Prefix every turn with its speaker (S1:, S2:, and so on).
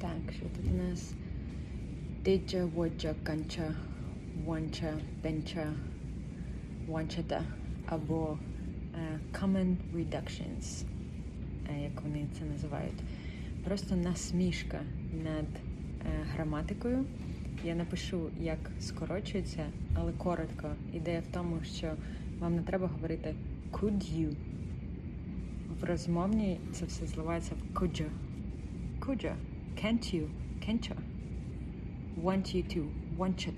S1: Так, що тут у нас? Диджа, воджа, канча, ванча, денча, ванчата або е, common reductions, е, як вони це називають. Просто насмішка над е, граматикою. Я напишу, як скорочується, але коротко. Ідея в тому, що вам не треба говорити could you. В розмовній це все зливається в could you. Could you. Can't you. Can't you. Want you to. Want you